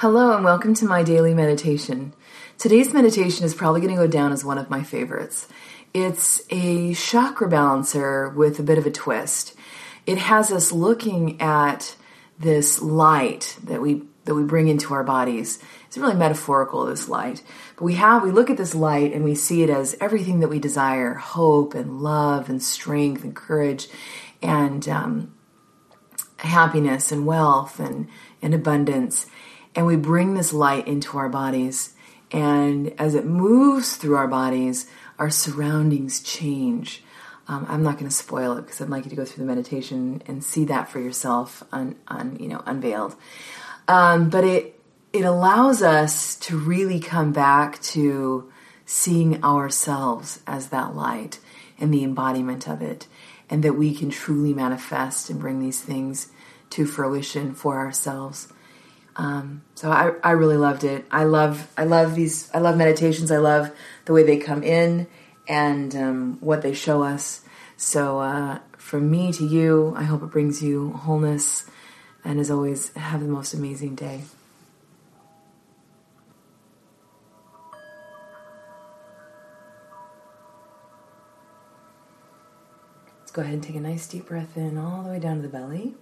Hello, and welcome to my daily meditation. Today's meditation is probably going to go down as one of my favorites. It's a chakra balancer with a bit of a twist. It has us looking at this light that we that we bring into our bodies. It's really metaphorical, this light. But we have we look at this light and we see it as everything that we desire: hope and love and strength and courage and um, happiness and wealth and, and abundance and we bring this light into our bodies. And as it moves through our bodies, our surroundings change. Um, I'm not going to spoil it because I'd like you to go through the meditation and see that for yourself, un you know, unveiled. Um, but it it allows us to really come back to seeing ourselves as that light and the embodiment of it, and that we can truly manifest and bring these things to fruition for ourselves. Um, so I, I really loved it. I love I love these I love meditations. I love the way they come in and um, what they show us. So uh, from me to you, I hope it brings you wholeness. And as always, have the most amazing day. Let's go ahead and take a nice deep breath in all the way down to the belly.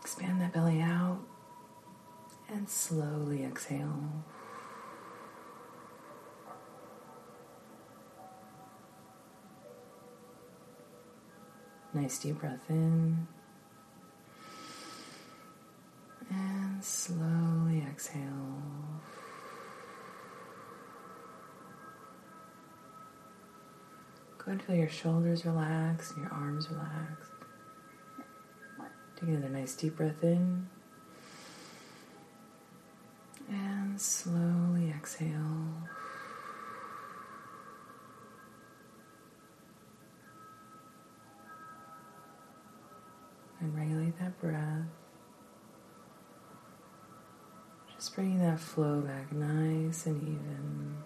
Expand that belly out and slowly exhale. Nice deep breath in. And slowly exhale. Go and feel your shoulders relax and your arms relax. Take another nice deep breath in. Slowly exhale. And regulate that breath. Just bringing that flow back nice and even.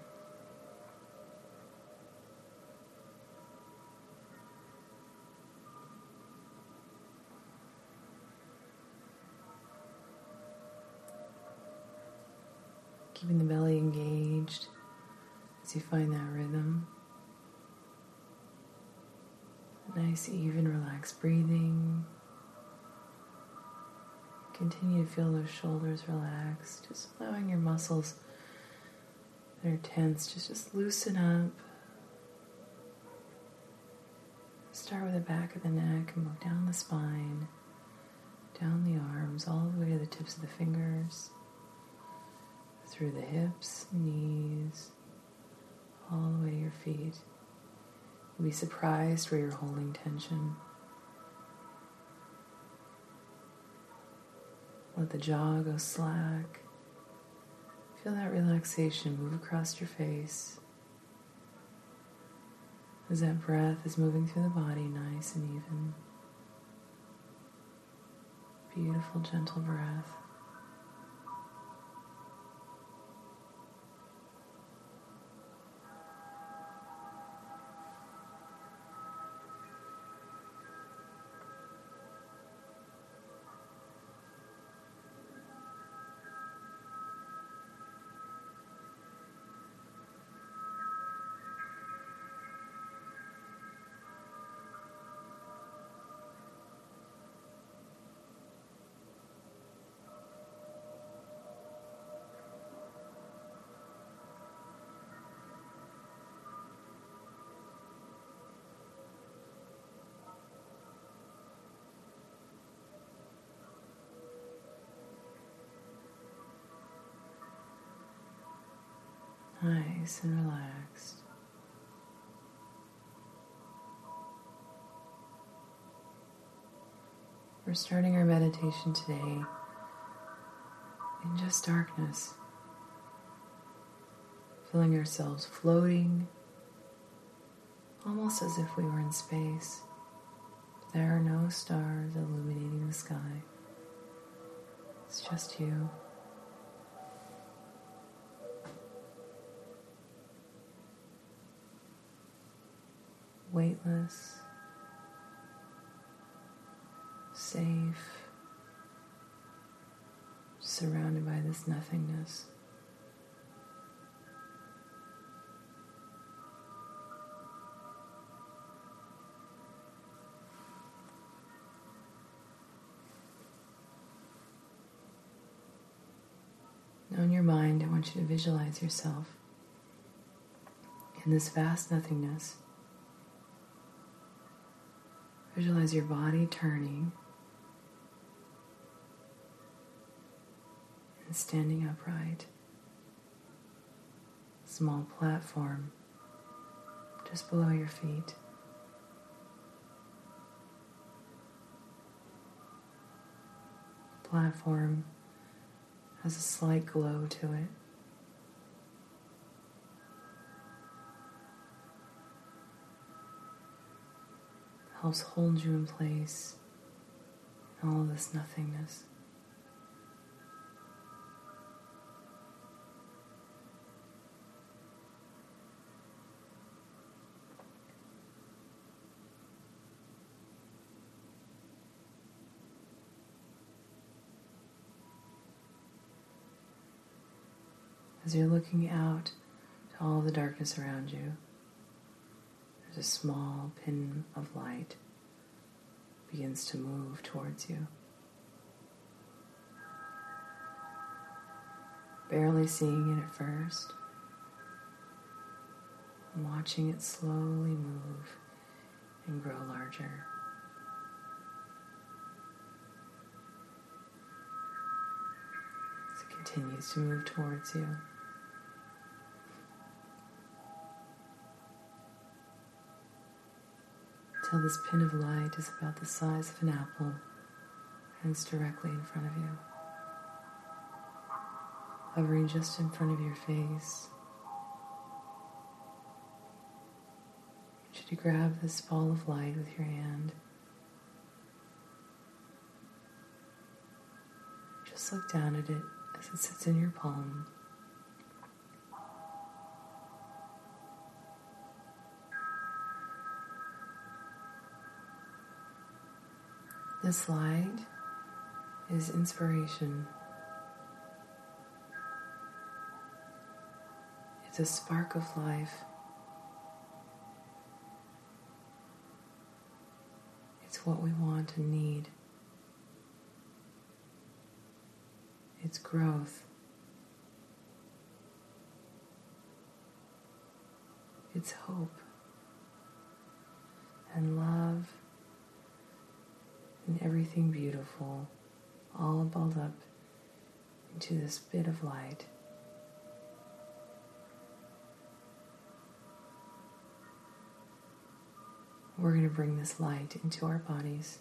Keeping the belly engaged as you find that rhythm. Nice, even, relaxed breathing. Continue to feel those shoulders relax, just allowing your muscles that are tense just just loosen up. Start with the back of the neck and move down the spine, down the arms, all the way to the tips of the fingers through the hips, knees, all the way to your feet. You'll be surprised where you're holding tension. Let the jaw go slack. Feel that relaxation move across your face as that breath is moving through the body nice and even. Beautiful, gentle breath. Nice and relaxed. We're starting our meditation today in just darkness, feeling ourselves floating, almost as if we were in space. There are no stars illuminating the sky. It's just you. Weightless, safe, surrounded by this nothingness. Now, in your mind, I want you to visualize yourself in this vast nothingness. Visualize your body turning and standing upright. Small platform just below your feet. Platform has a slight glow to it. Helps hold you in place in all this nothingness. As you're looking out to all the darkness around you, there's a small pin of light begins to move towards you. Barely seeing it at first, watching it slowly move and grow larger. As it continues to move towards you. Until this pin of light is about the size of an apple and it's directly in front of you. Hovering just in front of your face. I want you to grab this ball of light with your hand. Just look down at it as it sits in your palm. This light is inspiration. It's a spark of life. It's what we want and need. It's growth. It's hope and love and everything beautiful, all balled up into this bit of light. We're going to bring this light into our bodies.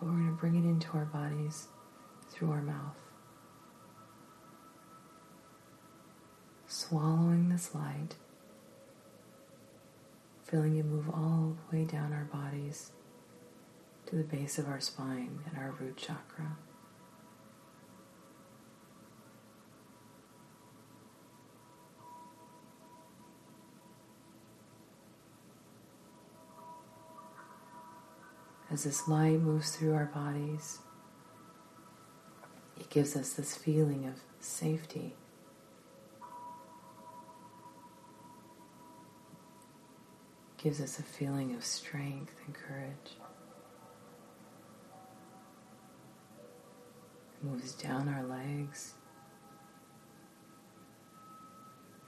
But we're going to bring it into our bodies through our mouth. Swallowing this light feeling it move all the way down our bodies to the base of our spine and our root chakra. As this light moves through our bodies, it gives us this feeling of safety gives us a feeling of strength and courage. It moves down our legs,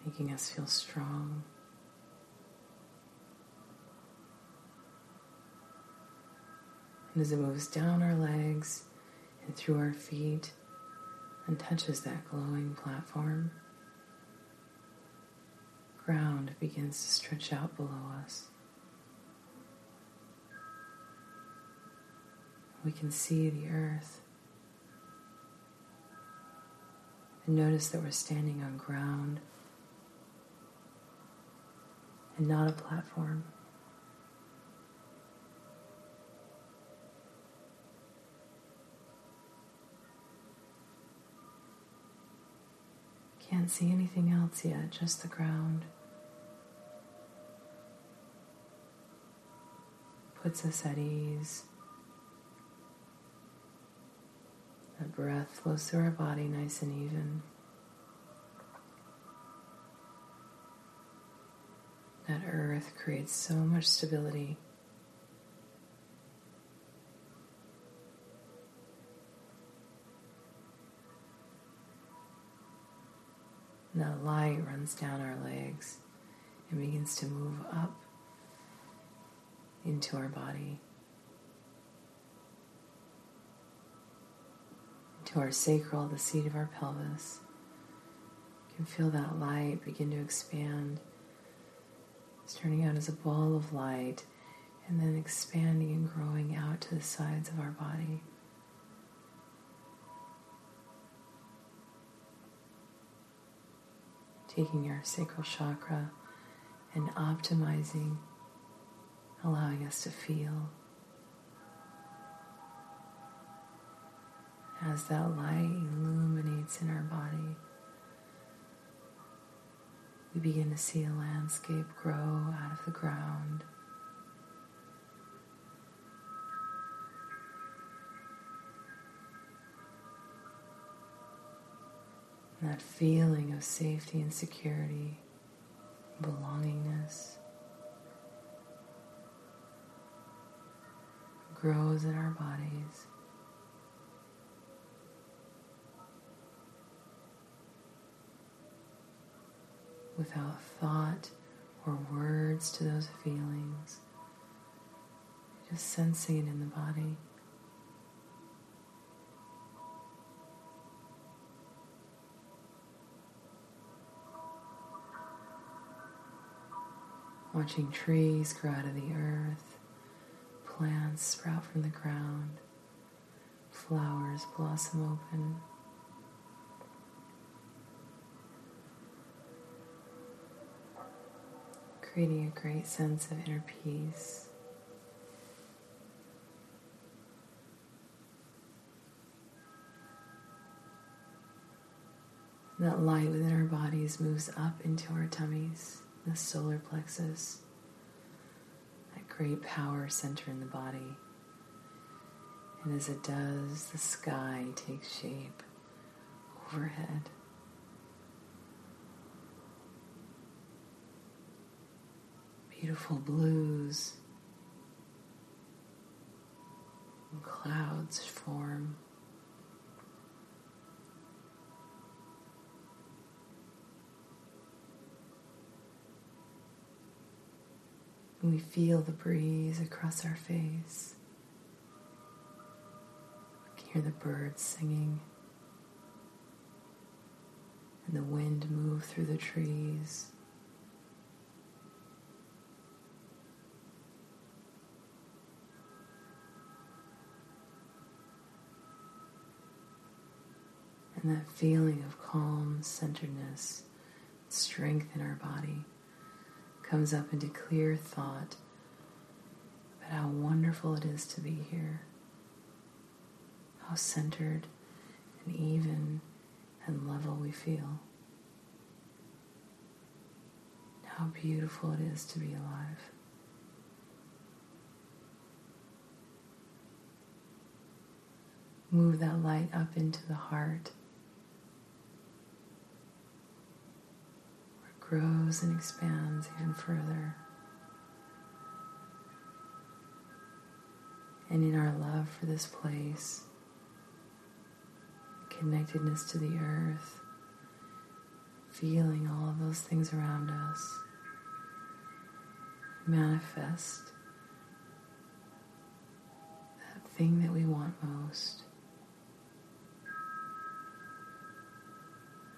making us feel strong. And as it moves down our legs and through our feet and touches that glowing platform, ground begins to stretch out below us. we can see the earth. And notice that we're standing on ground and not a platform. Can't see anything else yet, just the ground. Puts us at ease. That breath flows through our body nice and even. That earth creates so much stability. And that light runs down our legs and begins to move up into our body, into our sacral, the seat of our pelvis. You can feel that light begin to expand, starting out as a ball of light and then expanding and growing out to the sides of our body. taking our sacral chakra and optimizing, allowing us to feel. As that light illuminates in our body, we begin to see a landscape grow out of the ground. that feeling of safety and security, belongingness grows in our bodies. Without thought or words to those feelings, just sensing it in the body. watching trees grow out of the earth, plants sprout from the ground, flowers blossom open. Creating a great sense of inner peace. That light within our bodies moves up into our tummies the solar plexus, great power center in the body. And as it does, the sky takes shape overhead. Beautiful blues and clouds form. We feel the breeze across our face. We can hear the birds singing and the wind move through the trees. And that feeling of calm, centeredness, strength in our body comes up into clear thought about how wonderful it is to be here, how centered and even and level we feel, how beautiful it is to be alive. Move that light up into the heart grows and expands even further. And in our love for this place, connectedness to the earth, feeling all of those things around us, manifest that thing that we want most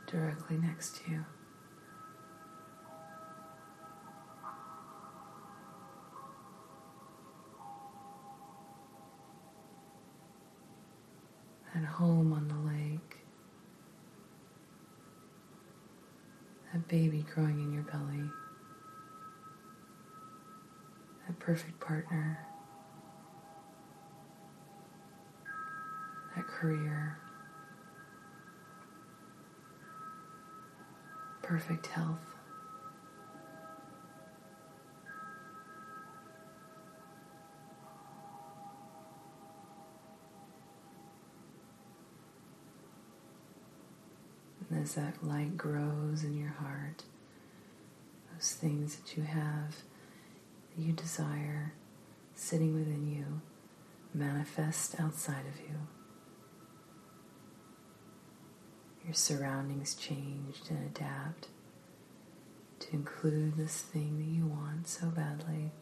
directly next to you. At home on the lake, that baby growing in your belly, that perfect partner, that career, perfect health. As that light grows in your heart, those things that you have, that you desire, sitting within you, manifest outside of you. Your surroundings changed and adapt to include this thing that you want so badly.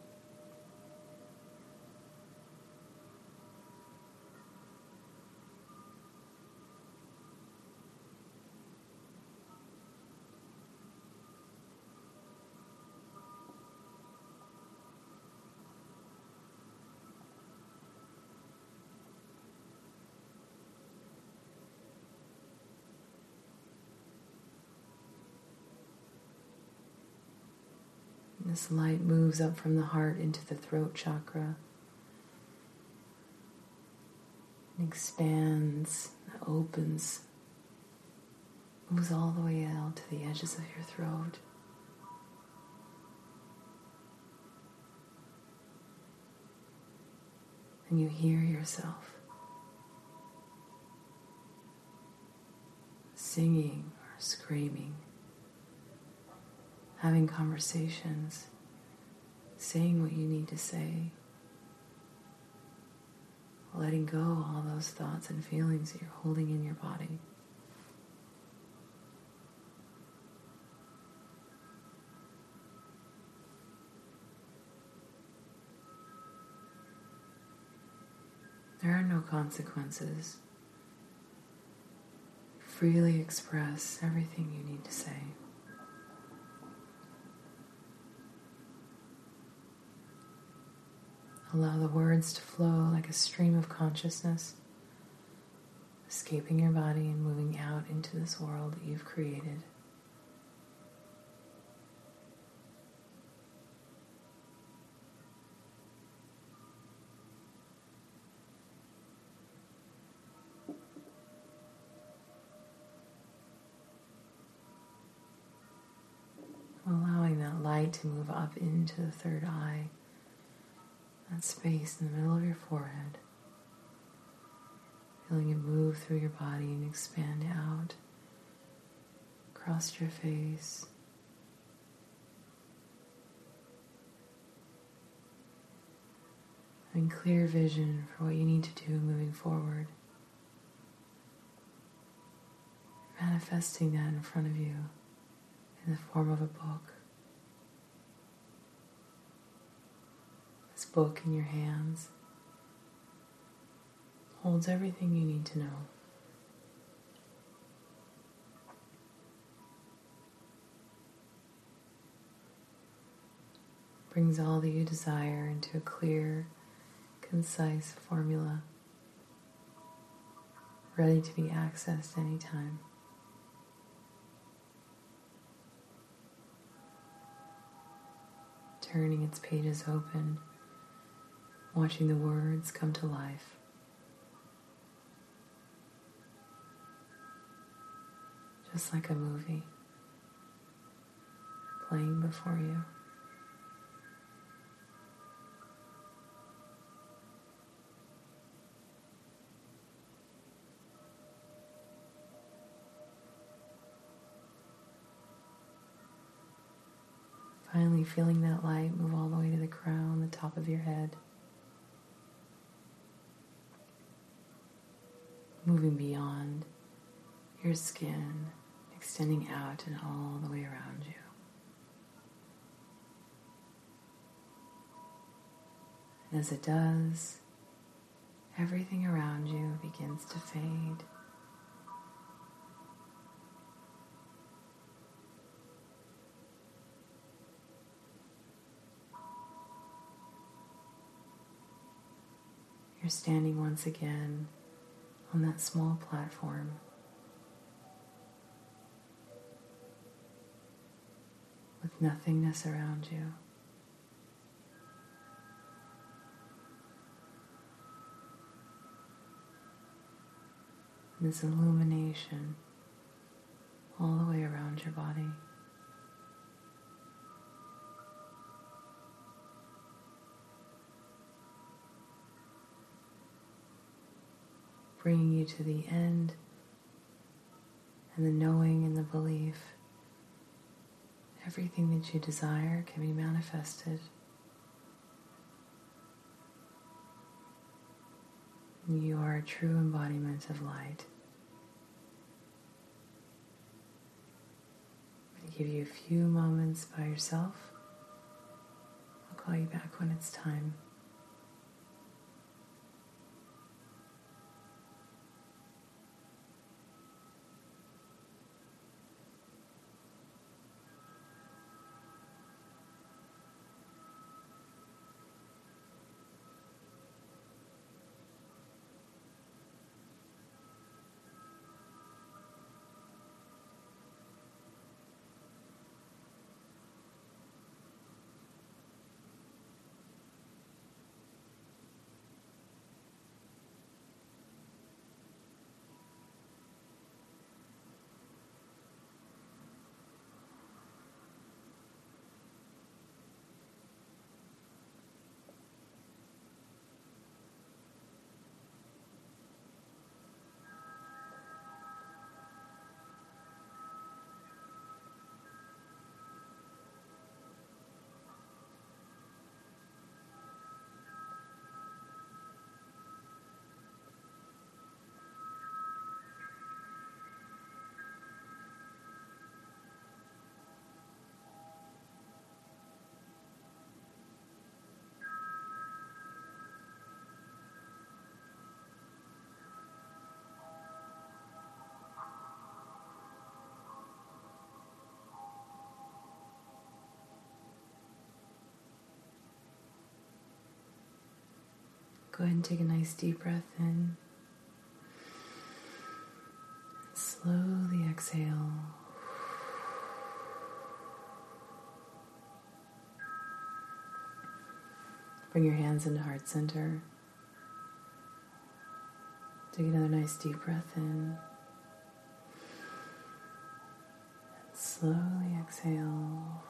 This light moves up from the heart into the throat chakra and expands, opens, moves all the way out to the edges of your throat. And you hear yourself singing or screaming having conversations, saying what you need to say, letting go all those thoughts and feelings that you're holding in your body. There are no consequences. Freely express everything you need to say. Allow the words to flow like a stream of consciousness, escaping your body and moving out into this world that you've created. Allowing that light to move up into the third eye that space in the middle of your forehead. Feeling it move through your body and expand out across your face. Having clear vision for what you need to do moving forward. Manifesting that in front of you in the form of a book. Book in your hands holds everything you need to know. Brings all that you desire into a clear, concise formula, ready to be accessed anytime. Turning its pages open watching the words come to life. Just like a movie playing before you. Finally, feeling that light move all the way to the crown, the top of your head. Moving beyond your skin, extending out and all the way around you. And as it does, everything around you begins to fade. You're standing once again on that small platform. With nothingness around you. This illumination all the way around your body. Bringing you to the end and the knowing and the belief. Everything that you desire can be manifested. You are a true embodiment of light. I'm going to give you a few moments by yourself. I'll call you back when it's time. Go ahead and take a nice deep breath in. Slowly exhale. Bring your hands into heart center. Take another nice deep breath in. And slowly exhale.